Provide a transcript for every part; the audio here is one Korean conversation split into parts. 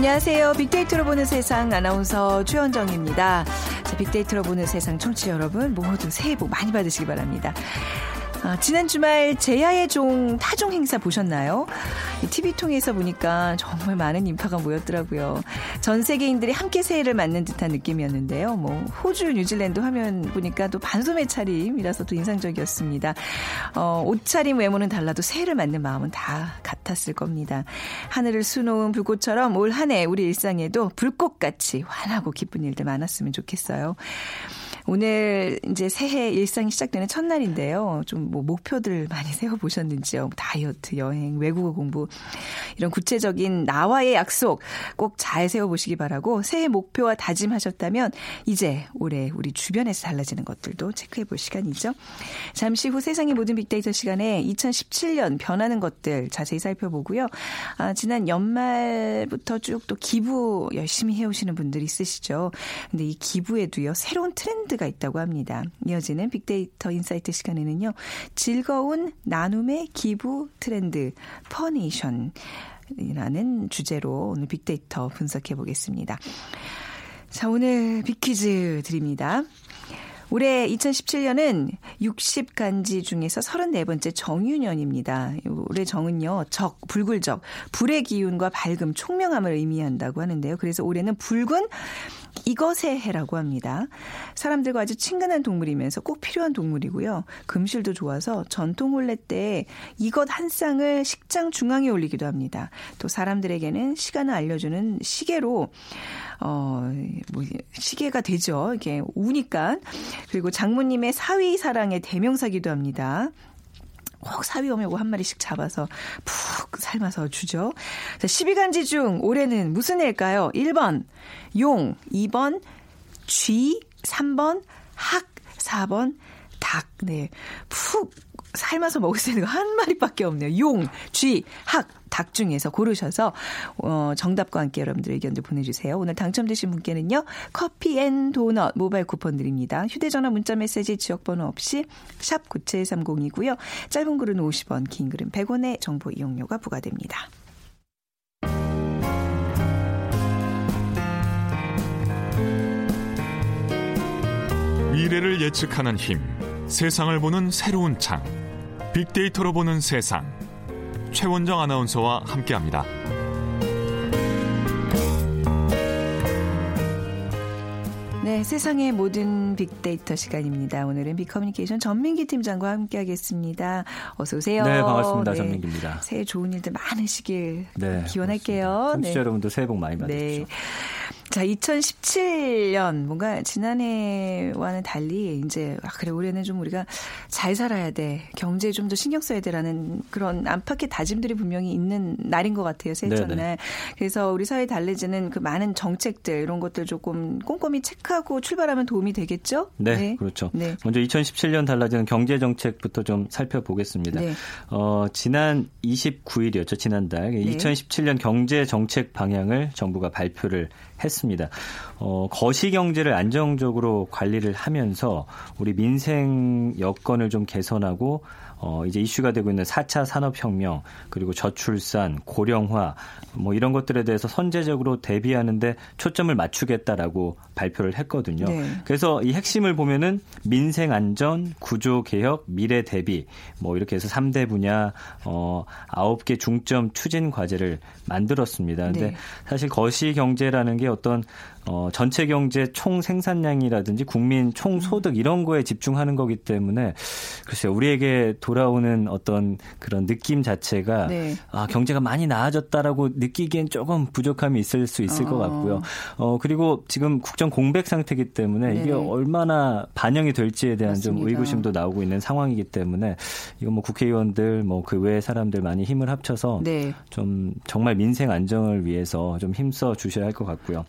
안녕하세요. 빅데이터로 보는 세상 아나운서 최원정입니다. 자, 빅데이터로 보는 세상 청취자 여러분 모두 새해 복 많이 받으시기 바랍니다. 아, 지난 주말 제야의 종 타종 행사 보셨나요? TV 통해서 보니까 정말 많은 인파가 모였더라고요. 전 세계인들이 함께 새해를 맞는 듯한 느낌이었는데요. 뭐 호주, 뉴질랜드 화면 보니까 또 반소매 차림이라서 또 인상적이었습니다. 어, 옷차림 외모는 달라도 새해를 맞는 마음은 다 같았을 겁니다. 하늘을 수놓은 불꽃처럼 올 한 해 우리 일상에도 불꽃같이 환하고 기쁜 일들 많았으면 좋겠어요. 오늘 이제 새해 일상이 시작되는 첫날인데요. 좀 뭐 목표들 많이 세워 보셨는지요? 뭐 다이어트, 여행, 외국어 공부 이런 구체적인 나와의 약속 꼭 잘 세워 보시기 바라고 새해 목표와 다짐하셨다면 이제 올해 우리 주변에서 달라지는 것들도 체크해 볼 시간이죠. 잠시 후 세상의 모든 빅데이터 시간에 2017년 변하는 것들 자세히 살펴보고요. 아, 지난 연말부터 쭉 또 기부 열심히 해오시는 분들 있으시죠. 근데 이 기부에도요 새로운 트렌드 가 있다고 합니다. 이어지는 빅데이터 인사이트 시간에는요 즐거운 나눔의 기부 트렌드 funation 이라는 주제로 오늘 빅데이터 분석해 보겠습니다. 자, 오늘 빅퀴즈 드립니다. 올해 2017년은 60간지 중에서 34번째 정유년입니다. 올해 정은요, 적, 불굴적, 불의 기운과 밝음, 총명함을 의미한다고 하는데요. 그래서 올해는 붉은 이것의 해라고 합니다. 사람들과 아주 친근한 동물이면서 꼭 필요한 동물이고요. 금실도 좋아서 전통 혼례 때 이것 한 쌍을 식장 중앙에 올리기도 합니다. 또 사람들에게는 시간을 알려주는 시계로 어, 뭐, 시계가 되죠. 이게 우니까. 그리고 장모님의 사위 사랑의 대명사기도 합니다. 꼭 사위 오면 한 마리씩 잡아서 푹 삶아서 주죠. 자, 12간지 중 올해는 무슨 해일까요? 1번 용, 2번 쥐, 3번 학, 4번 닭. 네. 푹 삶아서 먹을 수 있는 거 한 마리밖에 없네요. 용, 쥐, 학, 닭 중에서 고르셔서 어, 정답과 함께 여러분들 의견도 보내주세요. 오늘 당첨되신 분께는요. 커피 앤 도넛 모바일 쿠폰 드립니다. 휴대전화 문자메시지 지역번호 없이 샵 9730이고요. 짧은 글은 50원 긴 글은 100원의 정보 이용료가 부과됩니다. 미래를 예측하는 힘, 세상을 보는 새로운 창, 빅데이터로 보는 세상. 최원정 아나운서와 함께합니다. 네, 세상의 모든 빅데이터 시간입니다. 오늘은 빅커뮤니케이션 전민기 팀장과 함께하겠습니다. 어서 오세요. 네, 반갑습니다. 네, 전민기입니다. 새해 좋은 일들 많으시길 네, 기원할게요. 청취자 네. 여러분도 새해 복 많이 받으십시오. 네. 자, 2017년 뭔가 지난해와는 달리 이제 아 그래 올해는 좀 우리가 잘 살아야 돼. 경제에 좀 더 신경 써야 돼라는 그런 안팎의 다짐들이 분명히 있는 날인 것 같아요. 새해 첫날. 그래서 우리 사회 달래지는 그 많은 정책들 이런 것들 조금 꼼꼼히 체크하고 출발하면 도움이 되겠죠? 네, 네. 그렇죠. 네. 먼저 2017년 달라지는 경제 정책부터 좀 살펴보겠습니다. 네. 어, 지난 29일이었죠. 지난달. 2017년 경제 정책 방향을 정부가 발표를 했습니다. 어, 거시 경제를 안정적으로 관리를 하면서 우리 민생 여건을 좀 개선하고 어, 이제 이슈가 되고 있는 4차 산업혁명, 그리고 저출산, 고령화, 뭐 이런 것들에 대해서 선제적으로 대비하는데 초점을 맞추겠다라고 발표를 했거든요. 네. 그래서 이 핵심을 보면은 민생 안전, 구조 개혁, 미래 대비, 뭐 이렇게 해서 3대 분야, 어, 9개 중점 추진 과제를 만들었습니다. 근데 네. 사실 거시 경제라는 게 어떤 어, 전체 경제 총 생산량이라든지 국민 총 소득 이런 거에 집중하는 거기 때문에 글쎄요 우리에게 도 돌아오는 어떤 그런 느낌 자체가 네. 아, 경제가 많이 나아졌다라고 느끼기엔 조금 부족함이 있을 수 있을 어. 것 같고요. 어, 그리고 지금 국정 공백 상태이기 때문에 네. 이게 얼마나 반영이 될지에 대한 맞습니다. 좀 의구심도 나오고 있는 상황이기 때문에 이거 뭐 국회의원들 뭐 그 외의 사람들 많이 힘을 합쳐서 네. 좀 정말 민생 안정을 위해서 좀 힘써 주셔야 할 것 같고요.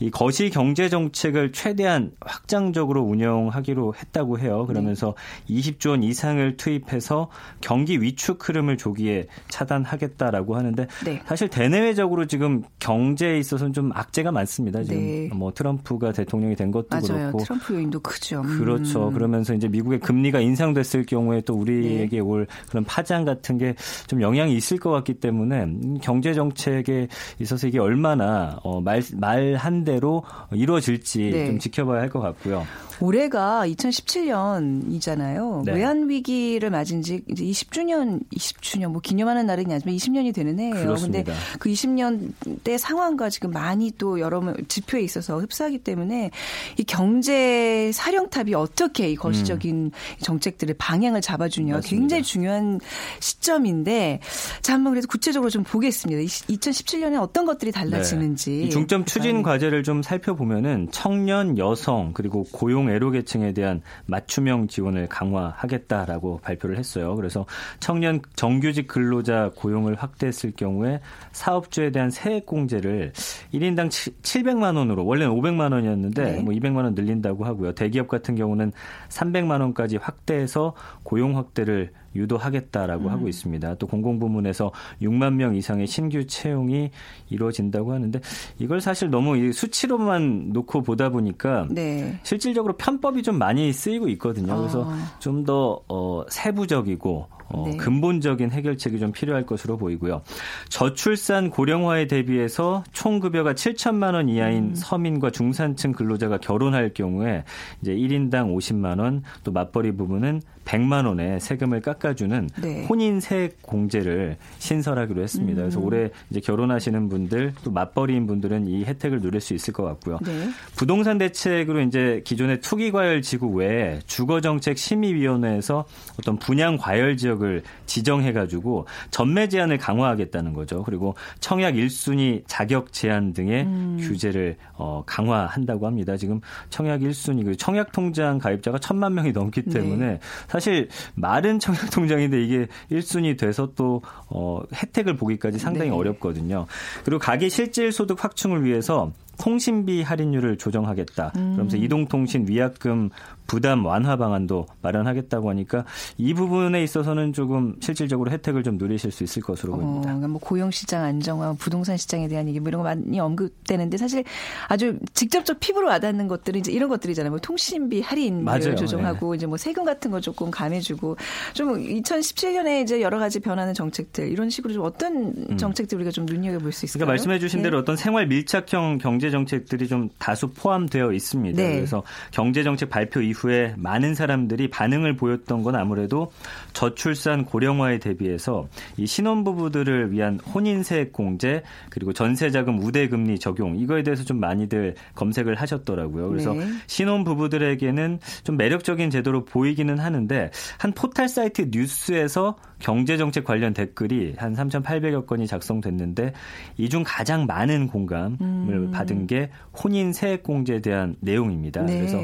이 거시 경제 정책을 최대한 확장적으로 운영하기로 했다고 해요. 그러면서 네. 20조 원 이상을 투입해서 경기 위축 흐름을 조기에 차단하겠다라고 하는데 네. 사실 대내외적으로 지금 경제에 있어서는 좀 악재가 많습니다. 지금 네. 뭐 트럼프가 대통령이 된 것도 맞아요. 그렇고 트럼프 요인도 크죠. 음. 그렇죠. 그러면서 이제 미국의 금리가 인상됐을 경우에 또 우리에게 네. 올 그런 파장 같은 게 좀 영향이 있을 것 같기 때문에 경제 정책에 있어서 이게 얼마나 어, 말 말한 대로 이루어질지 네. 좀 지켜봐야 할 것 같고요. 올해가 2017년이잖아요. 네. 외환 위기를 맞은 지 이제 20주년, 20주년 뭐 기념하는 날은 아니지만 20년이 되는 해예요. 그런데 그 20년 대 상황과 지금 많이 또 여러 지표에 있어서 흡사하기 때문에 이 경제 사령탑이 어떻게 이 거시적인 음. 정책들의 방향을 잡아주냐 맞습니다. 굉장히 중요한 시점인데 자 한번 그래서 구체적으로 좀 보겠습니다. 2017년에 어떤 것들이 달라지는지 네. 중점 추진 과제를 좀 살펴보면은 청년, 여성 그리고 고용 고용 애로 계층에 대한 맞춤형 지원을 강화하겠다라고 발표를 했어요. 그래서 청년 정규직 근로자 고용을 확대했을 경우에 사업주에 대한 세액 공제를 1인당 700만 원으로 원래는 500만 원이었는데 네. 뭐 200만 원 늘린다고 하고요. 대기업 같은 경우는 300만 원까지 확대해서 고용 확대를 유도하겠다라고 음. 하고 있습니다. 또 공공부문에서 6만 명 이상의 신규 채용이 이루어진다고 하는데 이걸 사실 너무 수치로만 놓고 보다 보니까 네. 실질적으로 편법이 좀 많이 쓰이고 있거든요. 그래서 아. 좀더 어, 세부적이고 어, 네. 근본적인 해결책이 좀 필요할 것으로 보이고요. 저출산 고령화에 대비해서 총 급여가 7천만 원 이하인 음. 서민과 중산층 근로자가 결혼할 경우에 이제 1인당 50만 원, 또 맞벌이 부분은 100만 원의 세금을 깎아주는 네. 혼인 세액 공제를 신설하기로 했습니다. 음. 그래서 올해 이제 결혼하시는 분들 또 맞벌이인 분들은 이 혜택을 누릴 수 있을 것 같고요. 네. 부동산 대책으로 이제 기존의 투기 과열 지구 외에 주거 정책 심의위원회에서 어떤 분양 과열 지역을 지정해 가지고 전매 제한을 강화하겠다는 거죠. 그리고 청약 1순위 자격 제한 등의 음. 규제를 어, 강화한다고 합니다. 지금 청약 1순위 그 청약 통장 가입자가 천만 명이 넘기 네. 때문에 네. 사실 말은 청약 통장인데 이게 1순위 돼서 또 어, 혜택을 보기까지 상당히 네. 어렵거든요. 그리고 가계 실질 소득 확충을 위해서 통신비 할인율을 조정하겠다. 음. 그러면서 이동통신 위약금 부담 완화 방안도 마련하겠다고 하니까 이 부분에 있어서는 조금 실질적으로 혜택을 좀 누리실 수 있을 것으로 어, 보입니다. 그러니까 뭐 고용 시장 안정화, 부동산 시장에 대한 얘기 뭐 이런 거 많이 언급되는데 사실 아주 직접적 피부로 와닿는 것들은 이제 이런 것들이잖아요. 뭐 통신비 할인율 조정하고 네. 이제 뭐 세금 같은 거 조금 감해주고 좀 2017년에 이제 여러 가지 변하는 정책들 이런 식으로 좀 어떤 음. 정책들 우리가 좀 눈여겨 볼 수 있을까요? 그러니까 말씀해 주신 네. 대로 어떤 생활 밀착형 경제 정책들이 좀 다수 포함되어 있습니다. 네. 그래서 경제 정책 발표 이후 이후에 많은 사람들이 반응을 보였던 건 아무래도 저출산 고령화에 대비해서 이 신혼부부들을 위한 혼인세액 공제 그리고 전세자금 우대금리 적용 이거에 대해서 좀 많이들 검색을 하셨더라고요. 그래서 네. 신혼부부들에게는 좀 매력적인 제도로 보이기는 하는데 한 포털 사이트 뉴스에서 경제 정책 관련 댓글이 한 3,800여 건이 작성됐는데 이 중 가장 많은 공감을 음. 받은 게 혼인 세액 공제에 대한 내용입니다. 네. 그래서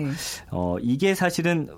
어 이게 사실은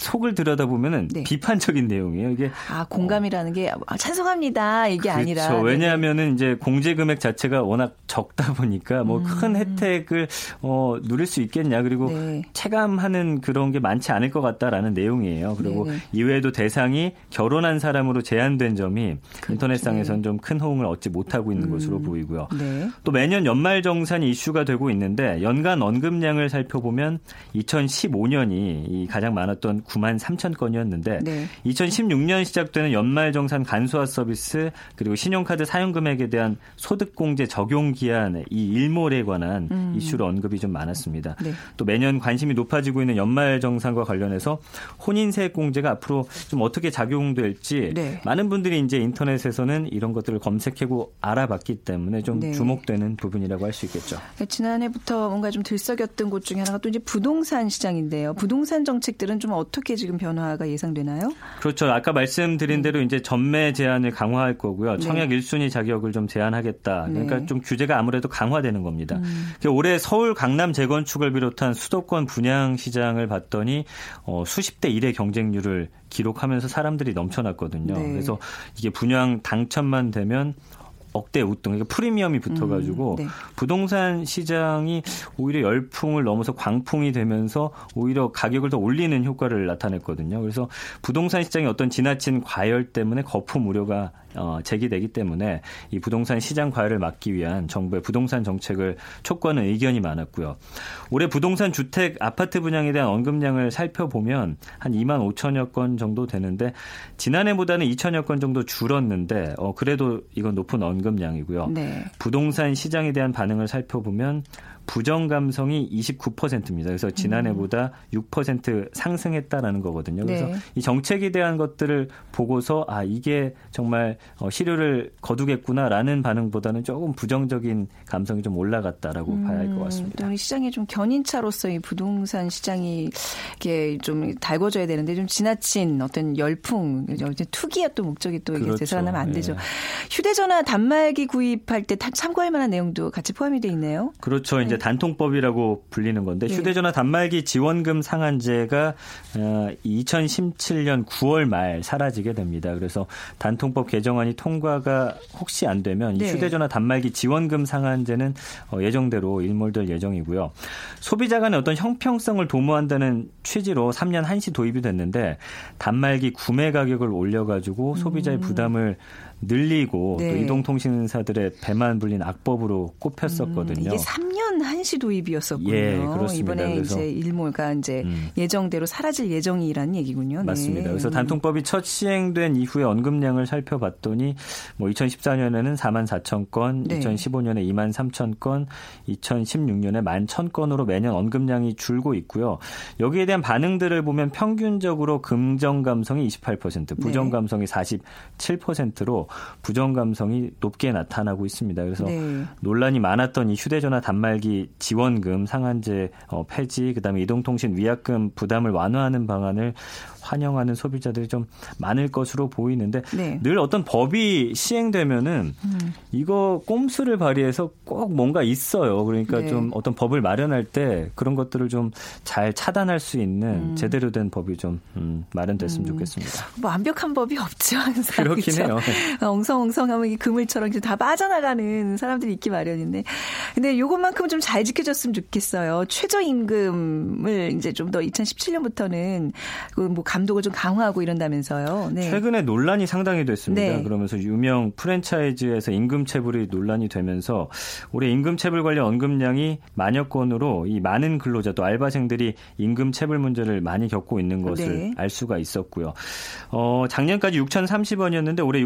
속을 들여다보면은 네. 비판적인 내용이에요. 이게 아 공감이라는 게 아, 찬성합니다 이게 그렇죠. 아니라 왜냐하면은 이제 공제 금액 자체가 워낙 적다 보니까 뭐큰 음. 혜택을 어, 누릴 수 있겠냐 그리고 네. 체감하는 그런 게 많지 않을 것 같다라는 내용이에요. 그리고 네. 이외에도 대상이 결혼한 사람으로 제한된 점이 그렇죠. 인터넷상에서는 좀큰 호응을 얻지 못하고 있는 음. 것으로 보이고요. 네. 또 매년 연말 정산이 이슈가 되고 있는데 연간 언급량을 살펴보면 2015년이 가장 많았던 9만 3천 건이었는데 네. 2016년 시작되는 연말정산 간소화 서비스 그리고 신용카드 사용 금액에 대한 소득공제 적용 기한 이 일몰에 관한 음. 이슈로 언급이 좀 많았습니다. 네. 또 매년 관심이 높아지고 있는 연말정산과 관련해서 혼인세액 공제가 앞으로 좀 어떻게 작용될지 네. 많은 분들이 이제 인터넷에서는 이런 것들을 검색하고 알아봤기 때문에 좀 네. 주목되는 부분이라고 할 수 있겠죠. 네, 지난해부터 뭔가 좀 들썩였던 곳 중에 하나가 또 이제 부동산 시장인데요. 부동산 정책들은 좀 어떻게 어떻게 지금 변화가 예상되나요? 그렇죠. 아까 말씀드린 대로 이제 전매 제한을 강화할 거고요. 네. 청약 네. 1순위 자격을 좀 제한하겠다. 그러니까 네. 좀 규제가 아무래도 강화되는 겁니다. 음. 올해 서울 강남 재건축을 비롯한 수도권 분양 시장을 봤더니 어, 수십 대 1의 경쟁률을 기록하면서 사람들이 넘쳐났거든요. 네. 그래서 이게 분양 당첨만 되면 억대 우등, 그러니까 프리미엄이 붙어가지고 음, 네. 부동산 시장이 오히려 열풍을 넘어서 광풍이 되면서 오히려 가격을 더 올리는 효과를 나타냈거든요. 그래서 부동산 시장의 어떤 지나친 과열 때문에 거품 우려가 어, 제기되기 때문에 이 부동산 시장 과열을 막기 위한 정부의 부동산 정책을 촉구하는 의견이 많았고요. 올해 부동산 주택 아파트 분양에 대한 언급량을 살펴보면 한 2만 5천여 건 정도 되는데 지난해보다는 2천여 건 정도 줄었는데 어, 그래도 이건 높은 언급량이고요. 네. 부동산 시장에 대한 반응을 살펴보면 부정 감성이 29%입니다. 그래서 지난해보다 음. 6% 상승했다라는 거거든요. 그래서 네. 이 정책에 대한 것들을 보고서 아 이게 정말 어, 실효를 거두겠구나라는 반응보다는 조금 부정적인 감성이 좀 올라갔다라고 음, 봐야 할 것 같습니다. 시장이 좀 견인차로서 이 부동산 시장이 이게 좀 달궈져야 되는데 좀 지나친 어떤 열풍, 투기의 또 목적이 또 그렇죠. 되살아나면 안 되죠. 네. 휴대전화 단말기 구입할 때 참고할 만한 내용도 같이 포함이 돼 있네요. 그렇죠. 이제 단통법이라고 불리는 건데 네. 휴대전화 단말기 지원금 상한제가 2017년 어, 9월 말 사라지게 됩니다. 그래서 단통법 개정안이 통과가 혹시 안 되면 네. 휴대전화 단말기 지원금 상한제는 어, 예정대로 일몰될 예정이고요. 소비자 간의 어떤 형평성을 도모한다는 취지로 3년 한시 도입이 됐는데 단말기 구매 가격을 올려가지고 소비자의 음. 부담을 늘리고 네. 또 이동통신사들의 배만 불린 악법으로 꼽혔었거든요. 음, 이게 3년 한시 도입이었었군요. 예, 그렇습니다. 이번에 이제 일몰가 이제 음. 예정대로 사라질 예정이라는 얘기군요. 맞습니다. 네. 그래서 단통법이 첫 시행된 이후에 언급량을 살펴봤더니 뭐 2014년에는 4만 4천 건, 네. 2015년에 2만 3천 건, 2016년에 1만 1천 건으로 매년 언급량이 줄고 있고요. 여기에 대한 반응들을 보면 평균적으로 긍정 감성이 28%, 부정 감성이 47%로 부정 감성이 높게 나타나고 있습니다. 그래서 네. 논란이 많았던 이 휴대전화 단말기 지원금 상한제 어, 폐지, 그다음에 이동통신 위약금 부담을 완화하는 방안을 환영하는 소비자들이 좀 많을 것으로 보이는데 네. 늘 어떤 법이 시행되면은 음. 이거 꼼수를 발휘해서 꼭 뭔가 있어요. 그러니까 네. 좀 어떤 법을 마련할 때 그런 것들을 좀 잘 차단할 수 있는 음. 제대로 된 법이 좀 음, 마련됐으면 음. 좋겠습니다. 뭐 완벽한 법이 없죠 항상. 그렇긴? 해요. 엉성엉성하면 이 그물처럼 다 빠져나가는 사람들이 있기 마련인데, 근데 이것만큼은 좀잘 지켜졌으면 좋겠어요. 최저임금을 이제 좀 더 2017년부터는 그뭐 감독을 좀 강화하고 이런다면서요. 네. 최근에 논란이 상당히 됐습니다. 네. 그러면서 유명 프랜차이즈에서 임금 체불이 논란이 되면서 올해 임금 체불 관련 언급량이 만여 건으로 이 많은 근로자 또 알바생들이 임금 체불 문제를 많이 겪고 있는 것을 네. 알 수가 있었고요. 어, 작년까지 6,030원이었는데 올해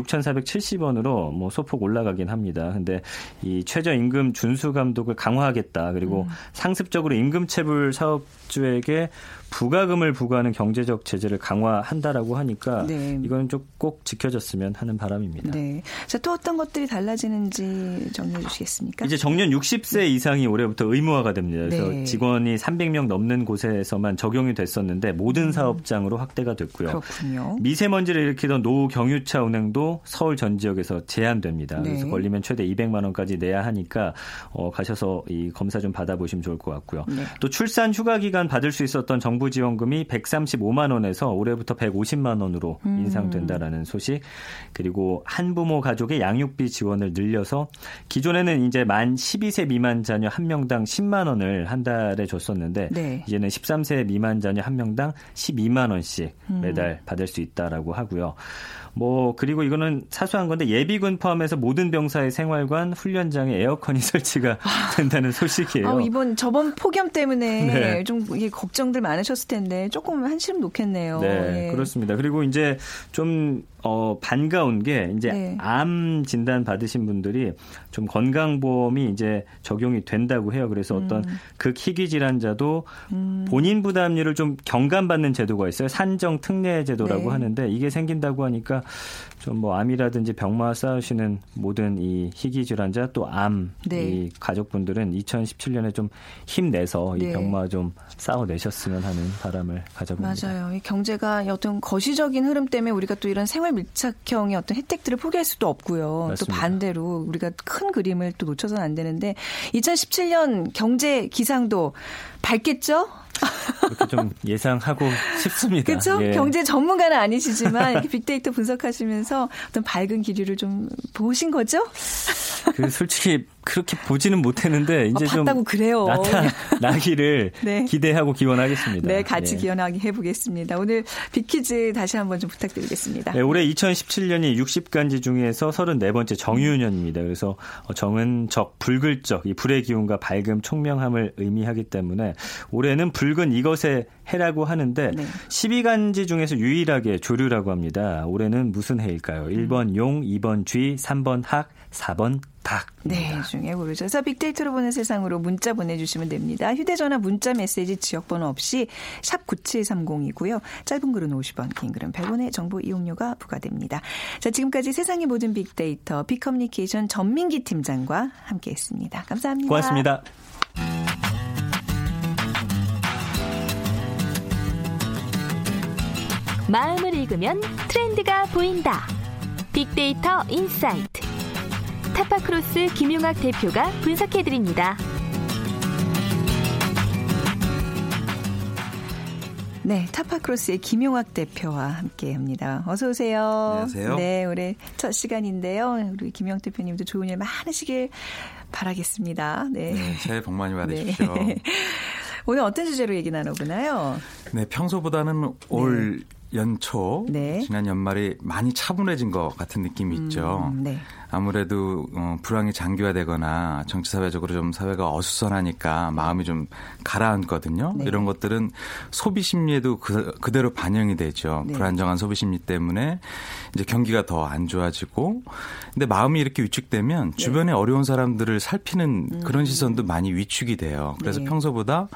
6,470원으로 뭐 소폭 올라가긴 합니다. 근데 이 최저임금 준수 감독을 강화하겠다. 그리고 음. 상습적으로 임금 체불 사업주에게 부가금을 부과하는 경제적 제재를 강화한다라고 하니까 네. 이거는 좀꼭 지켜졌으면 하는 바람입니다. 네. 자, 또 어떤 것들이 달라지는지 정리해 주시겠습니까? 이제 정년 60세 이상이 올해부터 의무화가 됩니다. 그래서 네. 직원이 300명 넘는 곳에서만 적용이 됐었는데 모든 음. 사업장으로 확대가 됐고요. 그렇군요. 미세먼지를 일으키던 노후 경유차 운행도 서울 전 지역에서 제한됩니다. 네. 그래서 걸리면 최대 200만 원까지 내야 하니까 어, 가셔서 이 검사 좀 받아보시면 좋을 것 같고요. 네. 또 출산 휴가 기간 받을 수 있었던 정부 지원금이 135만 원에서 올해부터 150만 원으로 음. 인상된다라는 소식. 그리고 한부모 가족의 양육비 지원을 늘려서 기존에는 이제 만 12세 미만 자녀 한 명당 10만 원을 한 달에 줬었는데 네. 이제는 13세 미만 자녀 한 명당 12만 원씩 음. 매달 받을 수 있다라고 하고요. 뭐 그리고 이거는 사소한 건데 예비군 포함해서 모든 병사의 생활관 훈련장에 에어컨이 설치가 된다는 소식이에요. 아, 이번 저번 폭염 때문에 네. 좀 이게 걱정들 많으셨을 텐데 조금 한시름 놓겠네요. 네, 예. 그렇습니다. 그리고 이제 좀 어, 반가운 게 이제 네. 암 진단 받으신 분들이 좀 건강보험이 이제 적용이 된다고 해요. 그래서 음. 어떤 극희귀 질환자도 음. 본인 부담률을 좀 경감받는 제도가 있어요. 산정 특례 제도라고 네. 하는데 이게 생긴다고 하니까 좀 뭐 암이라든지 병마 쌓으시는 모든 이 희귀 질환자 또암 네. 이 가족분들은 2017년에 좀 힘내서 이 네. 병마 좀 쌓아내셨으면 하는 바람을 가져봅니다. 맞아요. 이 경제가 어떤 거시적인 흐름 때문에 우리가 또 이런 생활 밀착형의 어떤 혜택들을 포기할 수도 없고요. 맞습니다. 또 반대로 우리가 큰 그림을 또 놓쳐서는 안 되는데 2017년 경제 기상도 밝겠죠? 그렇게 좀 예상하고 싶습니다. 그렇죠? 예. 경제 전문가는 아니시지만 이렇게 빅데이터 분석하시면서 어떤 밝은 기류를 좀 보신 거죠? 그 솔직히 그렇게 보지는 못했는데 아, 이제 아, 좀 그래요. 나타나기를 네. 기대하고 기원하겠습니다. 네, 같이 예. 기원하게 해보겠습니다. 오늘 빅퀴즈 다시 한번 좀 부탁드리겠습니다. 네, 올해 2017년이 60간지 중에서 34번째 정유년입니다. 그래서 정은 적, 붉을적, 이 불의 기운과 밝음, 총명함을 의미하기 때문에 올해는 붉은 이것의 해라고 하는데 네. 12간지 중에서 유일하게 조류라고 합니다. 올해는 무슨 해일까요? 1번 음. 용, 2번 쥐, 3번 학, 4번 닭. 네, 중에 모르죠. 서 빅데이터로 보는 세상으로 문자 보내주시면 됩니다. 휴대전화 문자 메시지 지역번호 없이 샵 9730이고요. 짧은 글은 50원, 긴 글은 100원의 정보 이용료가 부과됩니다. 자, 지금까지 세상의 모든 빅데이터 빅커뮤니케이션 전민기 팀장과 함께했습니다. 감사합니다. 고맙습니다. 마음을 읽으면 트렌드가 보인다. 빅데이터 인사이트. 타파크로스 김용학 대표가 분석해드립니다. 네, 타파크로스의 김용학 대표와 함께합니다. 어서 오세요. 안녕하세요. 네, 올해 첫 시간인데요. 우리 김용 대표님도 좋은 일 많으시길 바라겠습니다. 네, 네 새해 복 많이 받으십시오. 네. 오늘 어떤 주제로 얘기 나눠보나요? 네, 평소보다는 올 네. 연초 네. 지난 연말이 많이 차분해진 것 같은 느낌이 음, 있죠. 네. 아무래도 어, 불황이 장기화되거나 정치 사회적으로 좀 사회가 어수선하니까 마음이 좀 가라앉거든요. 네. 이런 것들은 소비 심리에도 그, 그대로 반영이 되죠. 네. 불안정한 소비 심리 때문에 이제 경기가 더 안 좋아지고 근데 마음이 이렇게 위축되면 네. 주변에 어려운 사람들을 살피는 음. 그런 시선도 많이 위축이 돼요. 그래서 네. 평소보다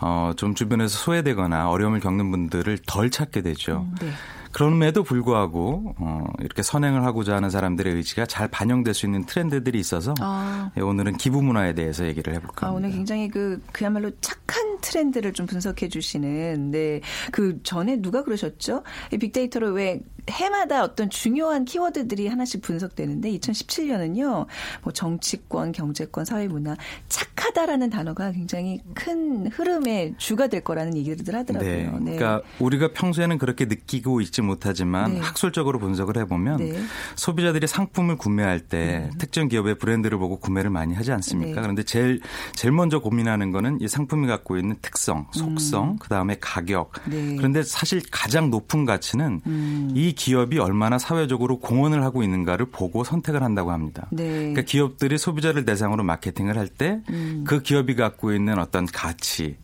어, 좀 주변에서 소외되거나 어려움을 겪는 분들을 덜 찾게 되죠. 음, 네. 그럼에도 불구하고 어, 이렇게 선행을 하고자 하는 사람들의 의지가 잘 반영될 수 있는 트렌드들이 있어서 아. 예, 오늘은 기부 문화에 대해서 얘기를 해볼까 합니다. 아, 오늘 굉장히 그 그야말로 착한 트렌드를 좀 분석해 주시는 네. 그 전에 누가 그러셨죠? 빅데이터로 왜 해마다 어떤 중요한 키워드들이 하나씩 분석되는데 2017년은요. 뭐 정치권, 경제권, 사회문화 착하다라는 단어가 굉장히 큰 흐름의 주가 될 거라는 얘기들 하더라고요. 네. 네. 그러니까 우리가 평소에는 그렇게 느끼고 있지 못하지만 네. 학술적으로 분석을 해 보면 네. 소비자들이 상품을 구매할 때 음. 특정 기업의 브랜드를 보고 구매를 많이 하지 않습니까? 네. 그런데 제일 제일 먼저 고민하는 거는 이 상품이 갖고 있는 특성, 속성, 음. 그다음에 가격. 네. 그런데 사실 가장 높은 가치는 음. 이 기업이 얼마나 사회적으로 공헌을 하고 있는가를 보고 선택을 한다고 합니다. 네. 그러니까 기업들이 소비자를 대상으로 마케팅을 할 때그 음. 그 기업이 갖고 있는 어떤 가치,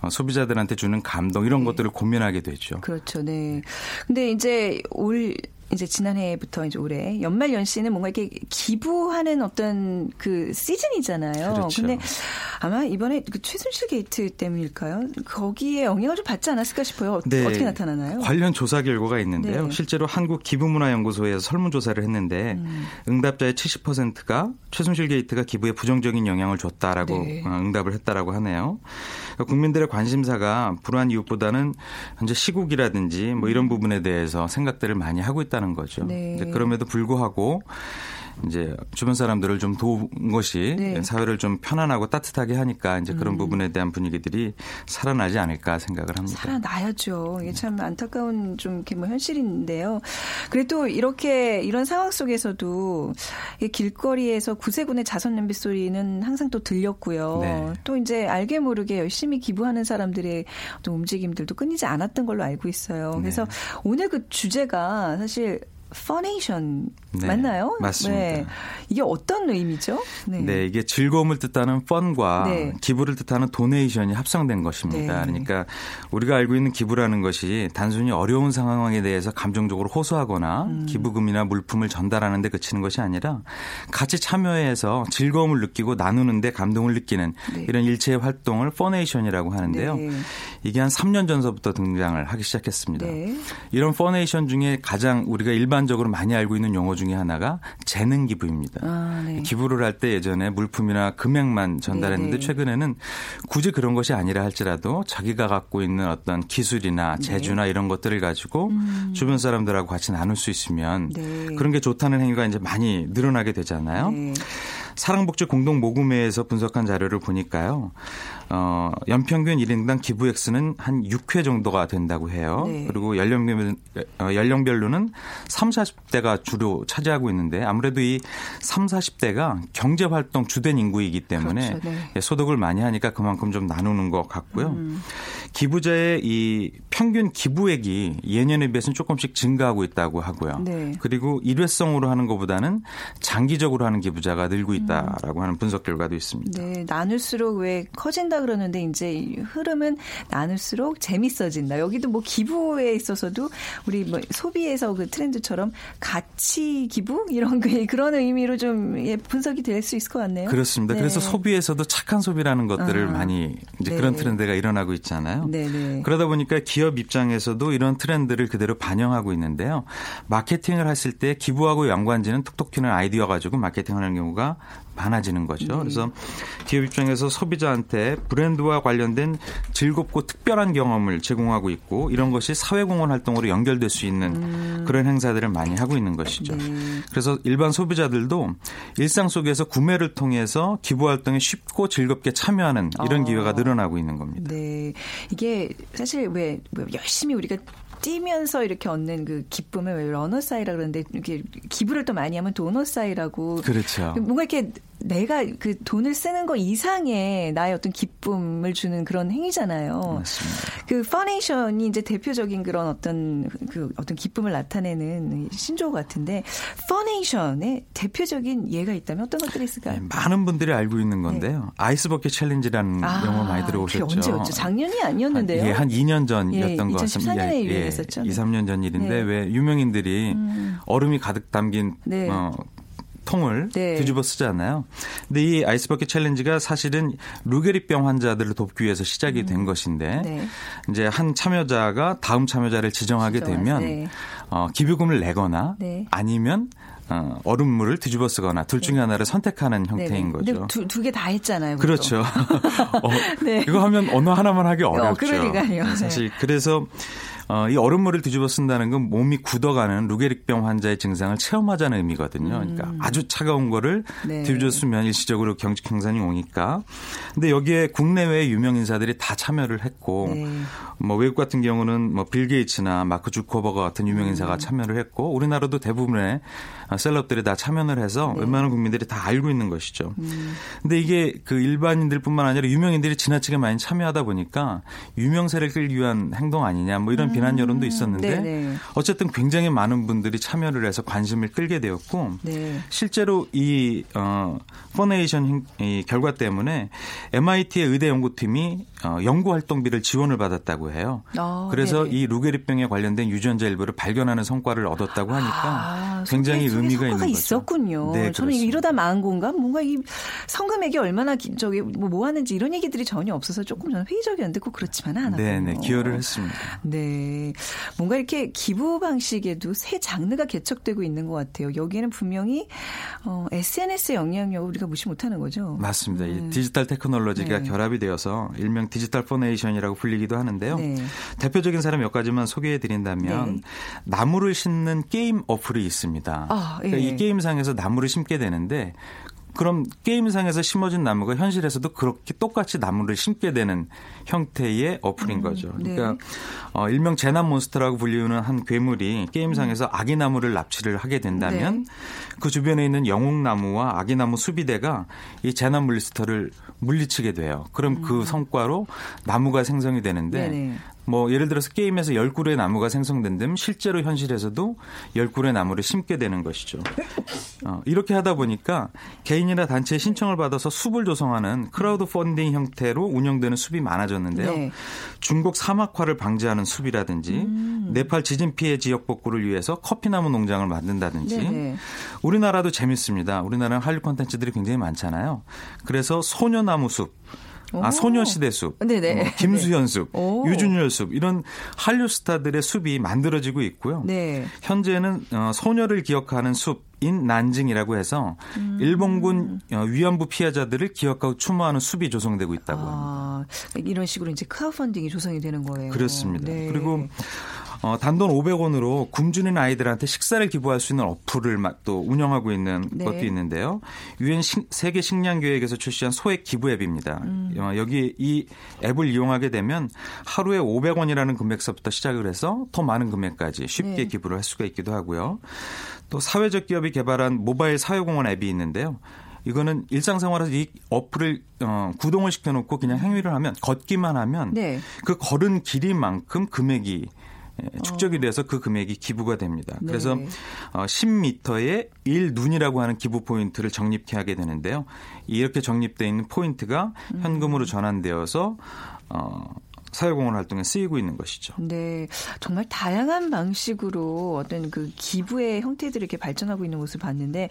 어, 소비자들한테 주는 감동 이런 네. 것들을 고민하게 되죠. 그렇죠. 네. 근데 이제 올 이제 지난해부터 이제 올해 연말 연시는 뭔가 이렇게 기부하는 어떤 그 시즌이잖아요. 그렇죠. 근데 아마 이번에 그 최순실 게이트 때문일까요? 거기에 영향을 좀 받지 않았을까 싶어요. 네. 어떻게 나타나나요? 관련 조사 결과가 있는데요. 네. 실제로 한국 기부문화연구소에서 설문 조사를 했는데 음. 응답자의 70%가 최순실 게이트가 기부에 부정적인 영향을 줬다라고 네. 어, 응답을 했다라고 하네요. 그러니까 국민들의 관심사가 불우 이웃보다는 현재 시국이라든지 뭐 이런 부분에 대해서 생각들을 많이 하고 있다. 거죠. 네. 그럼에도 불구하고 이제 주변 사람들을 좀 도운 것이 네. 사회를 좀 편안하고 따뜻하게 하니까 이제 그런 음. 부분에 대한 분위기들이 살아나지 않을까 생각을 합니다. 살아나야죠. 이게 참 안타까운 좀 이렇게 뭐 현실인데요. 그래도 이렇게 이런 상황 속에서도 길거리에서 구세군의 자선 냄비 소리는 항상 또 들렸고요. 네. 또 이제 알게 모르게 열심히 기부하는 사람들의 어떤 움직임들도 끊이지 않았던 걸로 알고 있어요. 그래서 네. 오늘 그 주제가 사실 funation 네, 맞나요? 맞습니다. 네. 이게 어떤 의미죠? 네. 네 이게 즐거움을 뜻하는 fun과 네. 기부를 뜻하는 donation이 합성된 것입니다. 네. 그러니까 우리가 알고 있는 기부라는 것이 단순히 어려운 상황에 대해서 감정적으로 호소하거나 음. 기부금이나 물품을 전달하는 데 그치는 것이 아니라 같이 참여해서 즐거움을 느끼고 나누는데 감동을 느끼는 네. 이런 일체의 활동을 funation이라고 하는데요. 이게 한 3년 전서부터 등장을 하기 시작했습니다. 이런 퍼네이션 중에 가장 우리가 일반 적으로 많이 알고 있는 용어 중에 하나가 재능 기부입니다. 아, 네. 기부를 할 때 예전에 물품이나 금액만 전달했는데 네. 최근에는 굳이 그런 것이 아니라 할지라도 자기가 갖고 있는 어떤 기술이나 네. 재주나 네. 이런 것들을 가지고 음. 주변 사람들하고 같이 나눌 수 있으면 네. 그런 게 좋다는 행위가 이제 많이 늘어나게 되잖아요. 네. 사랑복지 공동모금회에서 분석한 자료를 보니까요. 어, 연평균 1인당 기부 액수는 한 6회 정도가 된다고 해요. 네. 그리고 연령별, 어, 연령별로는 3, 40대가 주로 차지하고 있는데 아무래도 이 3, 40대가 경제활동 주된 인구이기 때문에 그렇죠. 네. 예, 소득을 많이 하니까 그만큼 좀 나누는 것 같고요. 음. 기부자의 이 평균 기부액이 예년에 비해서는 조금씩 증가하고 있다고 하고요. 네. 그리고 일회성으로 하는 것보다는 장기적으로 하는 기부자가 늘고 있다라고 음. 하는 분석 결과도 있습니다. 네, 나눌수록 왜 커진다 그러는데 이제 흐름은 나눌수록 재밌어진다. 여기도 뭐 기부에 있어서도 우리 뭐 소비에서 그 트렌드처럼 가치 기부 이런 그 그런 의미로 좀 예, 분석이 될 수 있을 것 같네요. 그렇습니다. 네. 그래서 소비에서도 착한 소비라는 것들을 아. 많이 이제 네. 그런 트렌드가 일어나고 있잖아요. 네네. 네. 그러다 보니까 기업 입장에서도 이런 트렌드를 그대로 반영하고 있는데요. 마케팅을 했을 때 기부하고 연관지는 톡톡 튀는 아이디어 가지고 마케팅하는 경우가 많아지는 거죠. 네. 그래서 기업 입장에서 소비자한테 브랜드와 관련된 즐겁고 특별한 경험을 제공하고 있고 이런 것이 사회공헌 활동으로 연결될 수 있는 음. 그런 행사들을 많이 하고 있는 것이죠. 네. 그래서 일반 소비자들도 일상 속에서 구매를 통해서 기부 활동에 쉽고 즐겁게 참여하는 이런 어. 기회가 늘어나고 있는 겁니다. 네. 이게 사실 왜 열심히 우리가 뛰면서 이렇게 얻는 그 기쁨을 왜 러너 사이라 그러는데 이렇게 기부를 또 많이 하면 donor's high라고 그렇죠. 뭔가 이렇게 내가 그 돈을 쓰는 거 이상의 나의 어떤 기쁨을 주는 그런 행위잖아요. 맞습니다. 그 funation이 이제 대표적인 그런 어떤 그 어떤 기쁨을 나타내는 신조어 같은데 funation의 대표적인 예가 있다면 어떤 것들이 있을까요? 네, 많은 분들이 알고 있는 건데요. 네. 아이스버킷 챌린지라는 아, 용어 많이 들어보셨죠? 언제였죠? 작년이 아니었는데요. 한, 예, 한 2년 전이었던 예, 것 같습니다. 2014년에 예, 유행했었죠. 2, 3년 전 일인데 네. 왜 유명인들이 음. 얼음이 가득 담긴 네. 어, 통을 네. 뒤집어 쓰잖아요. 근데 이 아이스버킷 챌린지가 사실은 루게리병 환자들을 돕기 위해서 시작이 된 음. 것인데 네. 이제 한 참여자가 다음 참여자를 지정하게 지정하, 되면 네. 어, 기부금을 내거나 네. 아니면 어, 얼음물을 뒤집어 쓰거나 둘 중에 네. 하나를 선택하는 형태인 거죠. 두, 두개 다 했잖아요. 그것도. 그렇죠. 어, 네. 이거 하면 어느 하나만 하기 어, 어렵죠. 어, 그러니까요. 사실 그래서 어, 이 얼음물을 뒤집어 쓴다는 건 몸이 굳어가는 루게릭병 환자의 증상을 체험하자는 의미거든요. 그러니까 음. 아주 차가운 거를 네. 뒤집어 쓰면 일시적으로 경직 현상이 오니까. 근데 여기에 국내외 유명 인사들이 다 참여를 했고 네. 뭐 외국 같은 경우는 뭐 빌 게이츠나 마크 주커버거 같은 유명 인사가 음. 참여를 했고 우리나라도 대부분의 셀럽들이 다 참여를 해서 네. 웬만한 국민들이 다 알고 있는 것이죠. 음. 근데 이게 그 일반인들뿐만 아니라 유명인들이 지나치게 많이 참여하다 보니까 유명세를 끌기 위한 행동 아니냐 뭐 이런 음. 비난 여론도 있었는데 네네. 어쨌든 굉장히 많은 분들이 참여를 해서 관심을 끌게 되었고 네. 실제로 이 어, 포네이션 이 결과 때문에 MIT의 의대 연구팀이 어, 연구 활동비를 지원을 받았다고 해요. 아, 그래서 네네. 이 루게리병에 관련된 유전자 일부를 발견하는 성과를 얻었다고 하니까 아, 굉장히 의미가 있는 거죠. 있었군요. 네, 저는. 이러다 망한 건가? 뭔가 이 성금액이 얼마나 저기 뭐, 뭐 하는지 이런 얘기들이 전혀 없어서 조금 저는 회의적이었는데 꼭 그렇지만은 않았요 네, 네, 기여를 했습니다. 네, 뭔가 이렇게 기부 방식에도 새 장르가 개척되고 있는 것 같아요. 여기에는 분명히 어, SNS의 영향력을 우리가 무시 못하는 거죠. 맞습니다. 네. 이 디지털 테크놀로지가 네. 결합이 되어서 일명 디지털 funation이라고 불리기도 하는데요. 네. 대표적인 사례 몇 가지만 소개해 드린다면 네. 나무를 심는 게임 어플이 있습니다. 아, 그러니까 이 예. 게임상에서 나무를 심게 되는데 그럼 게임상에서 심어진 나무가 현실에서도 그렇게 똑같이 나무를 심게 되는 형태의 어플인 음, 거죠. 네. 그러니까 네. 어, 일명 재난 몬스터라고 불리우는 한 괴물이 게임상에서 음. 아기 나무를 납치를 하게 된다면 네. 그 주변에 있는 영웅나무와 아기 나무 수비대가 이 재난 몬스터를 물리치게 돼요. 그럼 그 음. 그 성과로 나무가 생성이 되는데 네네. 뭐 예를 들어서 게임에서 열 그루의 나무가 생성된다면 실제로 현실에서도 열 그루의 나무를 심게 되는 것이죠. 어, 이렇게 하다 보니까 개인이나 단체의 신청을 받아서 숲을 조성하는 크라우드 펀딩 형태로 운영되는 숲이 많아졌는데요. 네. 중국 사막화를 방지하는 숲이라든지 음. 네팔 지진 피해 지역 복구를 위해서 커피나무 농장을 만든다든지 네 우리나라도 재밌습니다. 우리나라는 한류 콘텐츠들이 굉장히 많잖아요. 그래서 소녀나무 숲 아 소녀시대 숲, 네네. 어, 김수현 숲, 오. 유준열 숲 이런 한류 스타들의 숲이 만들어지고 있고요. 네. 현재는 어, 소녀를 기억하는 숲. 인 난징이라고 해서 음. 일본군 어, 위안부 피해자들을 기억하고 추모하는 숲이 조성되고 있다고 아, 이런 식으로 이제 크라우 펀딩이 조성이 되는 거예요. 그렇습니다. 네. 그리고 어, 단돈 500원으로 굶주린 아이들한테 식사를 기부할 수 있는 어플을 또 운영하고 있는 네. 것도 있는데요. 유엔 세계 식량 계획에서 출시한 소액 기부 앱입니다. 음. 어, 여기 이 앱을 이용하게 되면 하루에 500원이라는 금액서부터 시작을 해서 더 많은 금액까지 쉽게 네. 기부를 할 수가 있기도 하고요. 또 사회적 기업이 개발한 모바일 사회공헌 앱이 있는데요. 이거는 일상생활에서 이 어플을 어, 구동을 시켜놓고 그냥 행위를 하면 걷기만 하면 네. 그 걸은 길이만큼 금액이 예, 축적이 어. 돼서 그 금액이 기부가 됩니다. 네. 그래서 어, 10m에 1눈이라고 하는 기부 포인트를 적립 하게 되는데요. 이렇게 적립되어 있는 포인트가 음. 현금으로 전환되어서 어 사회공헌 활동에 쓰이고 있는 것이죠. 네. 정말 다양한 방식으로 어떤 그 기부의 형태들이 이렇게 발전하고 있는 모습을 봤는데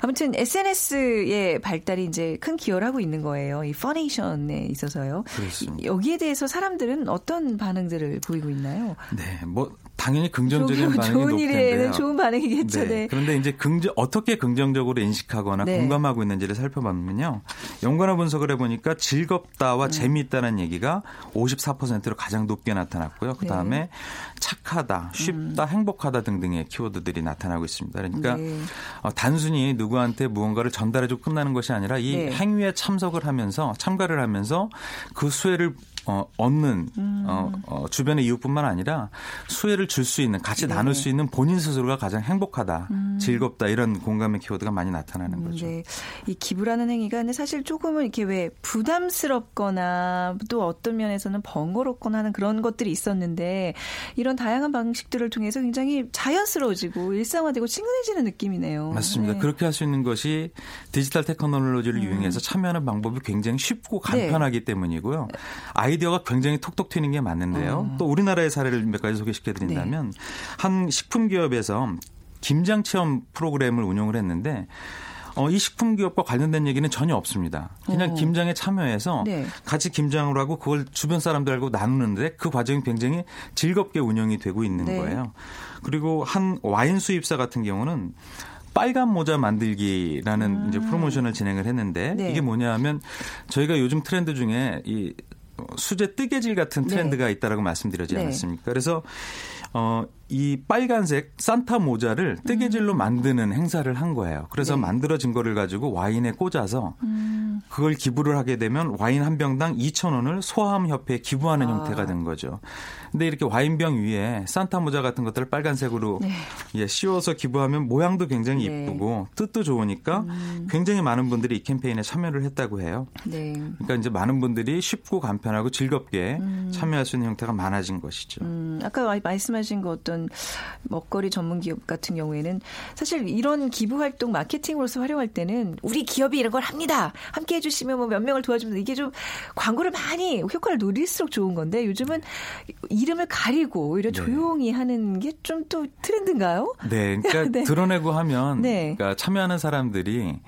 아무튼 SNS의 발달이 이제 큰 기여를 하고 있는 거예요. 이 funation에 있어서요. 그렇습니다. 여기에 대해서 사람들은 어떤 반응들을 보이고 있나요? 네. 뭐 당연히 긍정적인 반응이 좋은 일에는 좋은 반응이겠죠. 네. 네. 그런데 이제 긍정 어떻게 긍정적으로 인식하거나 네. 공감하고 있는지를 살펴보면요. 연관어 분석을 해보니까 즐겁다와 음. 재미있다는 얘기가 54%로 가장 높게 나타났고요. 그 다음에 네. 착하다, 쉽다, 음. 행복하다 등등의 키워드들이 나타나고 있습니다. 그러니까 네. 어, 단순히 누구한테 무언가를 전달해주고 끝나는 것이 아니라 이 네. 행위에 참석을 하면서 참가를 하면서 그 수혜를 어, 얻는 음. 어, 어, 주변의 이웃뿐만 아니라 수혜를 줄 수 있는 같이 네. 나눌 수 있는 본인 스스로가 가장 행복하다, 음. 즐겁다 이런 공감의 키워드가 많이 나타나는 음, 거죠. 네. 이 기부라는 행위가 사실 조금은 이렇게 왜 부담스럽거나 또 어떤 면에서는 번거롭거나 하는 그런 것들이 있었는데 이런 다양한 방식들을 통해서 굉장히 자연스러워지고 일상화되고 친근해지는 느낌이네요. 맞습니다. 네. 그렇게 할 수 있는 것이 디지털 테크놀로지를 음. 이용해서 참여하는 방법이 굉장히 쉽고 간편하기 네. 때문이고요. 아이 디어가 굉장히 톡톡 튀는 게 맞는데요. 음. 또 우리나라의 사례를 몇 가지 소개시켜 드린다면 네. 한 식품 기업에서 김장 체험 프로그램을 운영을 했는데 어, 이 식품 기업과 관련된 얘기는 전혀 없습니다. 그냥 오. 어. 김장에 참여해서 네. 같이 김장을 하고 그걸 주변 사람들하고 나누는데 그 과정이 굉장히 즐겁게 운영이 되고 있는 네. 거예요. 그리고 한 와인 수입사 같은 경우는 빨간 모자 만들기라는 음. 이제 프로모션을 진행을 했는데 네. 이게 뭐냐 하면 저희가 요즘 트렌드 중에 이 수제 뜨개질 같은 네. 트렌드가 네. 있다라고 말씀드렸지 않았습니까? 그래서 어, 이 빨간색 산타 모자를 뜨개질로 음. 만드는 행사를 한 거예요. 그래서 네. 만들어진 거를 가지고 와인에 꽂아서 음. 그걸 기부를 하게 되면 와인 한 병당 2,000원을 소아암협회에 기부하는 아. 형태가 된 거죠. 근데 이렇게 와인병 위에 산타 모자 같은 것들을 빨간색으로 네. 예, 씌워서 기부하면 모양도 굉장히 네. 이쁘고 뜻도 좋으니까 음. 굉장히 많은 분들이 이 캠페인에 참여를 했다고 해요. 네. 그러니까 이제 많은 분들이 쉽고 간편하고 즐겁게 음. 참여할 수 있는 형태가 많아진 것이죠. 음, 아까 말씀하신 거 어떤 먹거리 전문 기업 같은 경우에는 사실 이런 기부 활동 마케팅으로서 활용할 때는 우리 기업이 이런 걸 합니다. 함께 해주시면 뭐 몇 명을 도와주면 이게 좀 광고를 많이 효과를 누릴수록 좋은 건데 요즘은 이름을 가리고 오히려 네. 조용히 하는 게 좀 또 트렌드인가요? 네, 그러니까 네. 드러내고 하면 네. 그러니까 참여하는 사람들이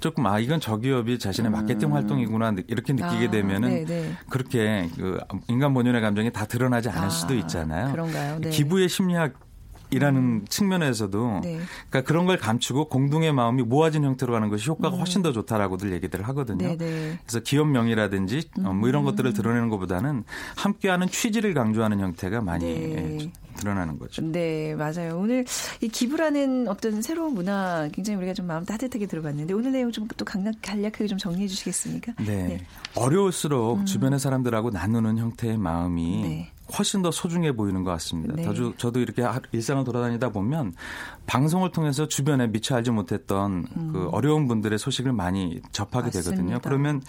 조금 아 이건 저 기업이 자신의 마케팅 음. 활동이구나 이렇게 느끼게 아, 되면은 네네. 네. 그렇게 그 인간 본연의 감정이 다 드러나지 않을 아, 수도 있잖아요. 그런가요? 네. 기부의 심리학 이라는 음. 측면에서도 네. 그러니까 그런 걸 감추고 공동의 마음이 모아진 형태로 가는 것이 효과가 음. 훨씬 더 좋다라고들 얘기들을 하거든요. 네네. 네. 그래서 기업명이라든지 음. 뭐 이런 것들을 드러내는 것보다는 함께하는 취지를 강조하는 형태가 많이 네. 예, 드러나는 거죠. 네, 맞아요. 오늘 이 기부라는 어떤 새로운 문화 굉장히 우리가 좀 마음 따뜻하게 들어봤는데 오늘 내용 좀 또 간략하게 좀 정리해 주시겠습니까? 네. 네. 어려울수록 음. 주변의 사람들하고 나누는 형태의 마음이 네. 훨씬 더 소중해 보이는 것 같습니다. 네. 저도, 저도 이렇게 일상을 돌아다니다 보면 방송을 통해서 주변에 미처 알지 못했던 음. 그 어려운 분들의 소식을 많이 접하게 맞습니다. 되거든요. 그러면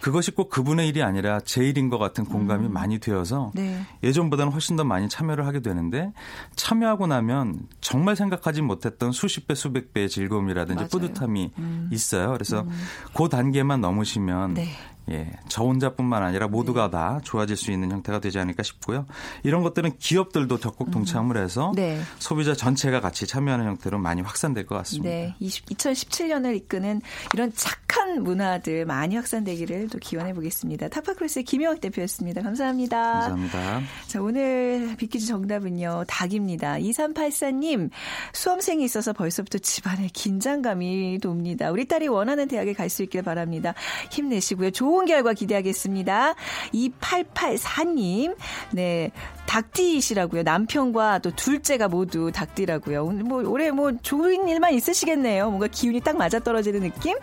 그것이 꼭 그분의 일이 아니라 제 일인 것 같은 공감이 음. 많이 되어서 네. 예전보다는 훨씬 더 많이 참여를 하게 되는데 참여하고 나면 정말 생각하지 못했던 수십 배, 수백 배의 즐거움이라든지 맞아요. 뿌듯함이 음. 있어요. 그래서 음. 그 단계만 넘으시면 네. 예, 저 혼자뿐만 아니라 모두가 네. 다 좋아질 수 있는 형태가 되지 않을까 싶고요. 이런 것들은 기업들도 적극 음. 동참을 해서 네. 소비자 전체가 같이 참여하는 형태로 많이 확산될 것 같습니다. 네, 20, 2017년을 이끄는 이런 착한 문화들 많이 확산되기를 또 기원해 보겠습니다. 타파크로스의 김영학 대표였습니다. 감사합니다. 감사합니다. 자, 오늘 비키즈 정답은요. 닭입니다. 2384님, 수험생이 있어서 벌써부터 집안에 긴장감이 돕니다. 우리 딸이 원하는 대학에 갈 수 있길 바랍니다. 힘내시고요. 좋은 좋은 결과 기대하겠습니다. 2884님, 네. 닭띠이시라고요. 남편과 또 둘째가 모두 닭띠라고요. 오늘 뭐 올해 뭐 좋은 일만 있으시겠네요. 뭔가 기운이 딱 맞아 떨어지는 느낌.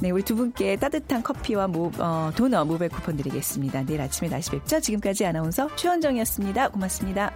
네, 우리 두 분께 따뜻한 커피와 모, 어, 도넛 모바일 쿠폰 드리겠습니다. 내일 아침에 다시 뵙죠. 지금까지 아나운서 최원정이었습니다. 고맙습니다.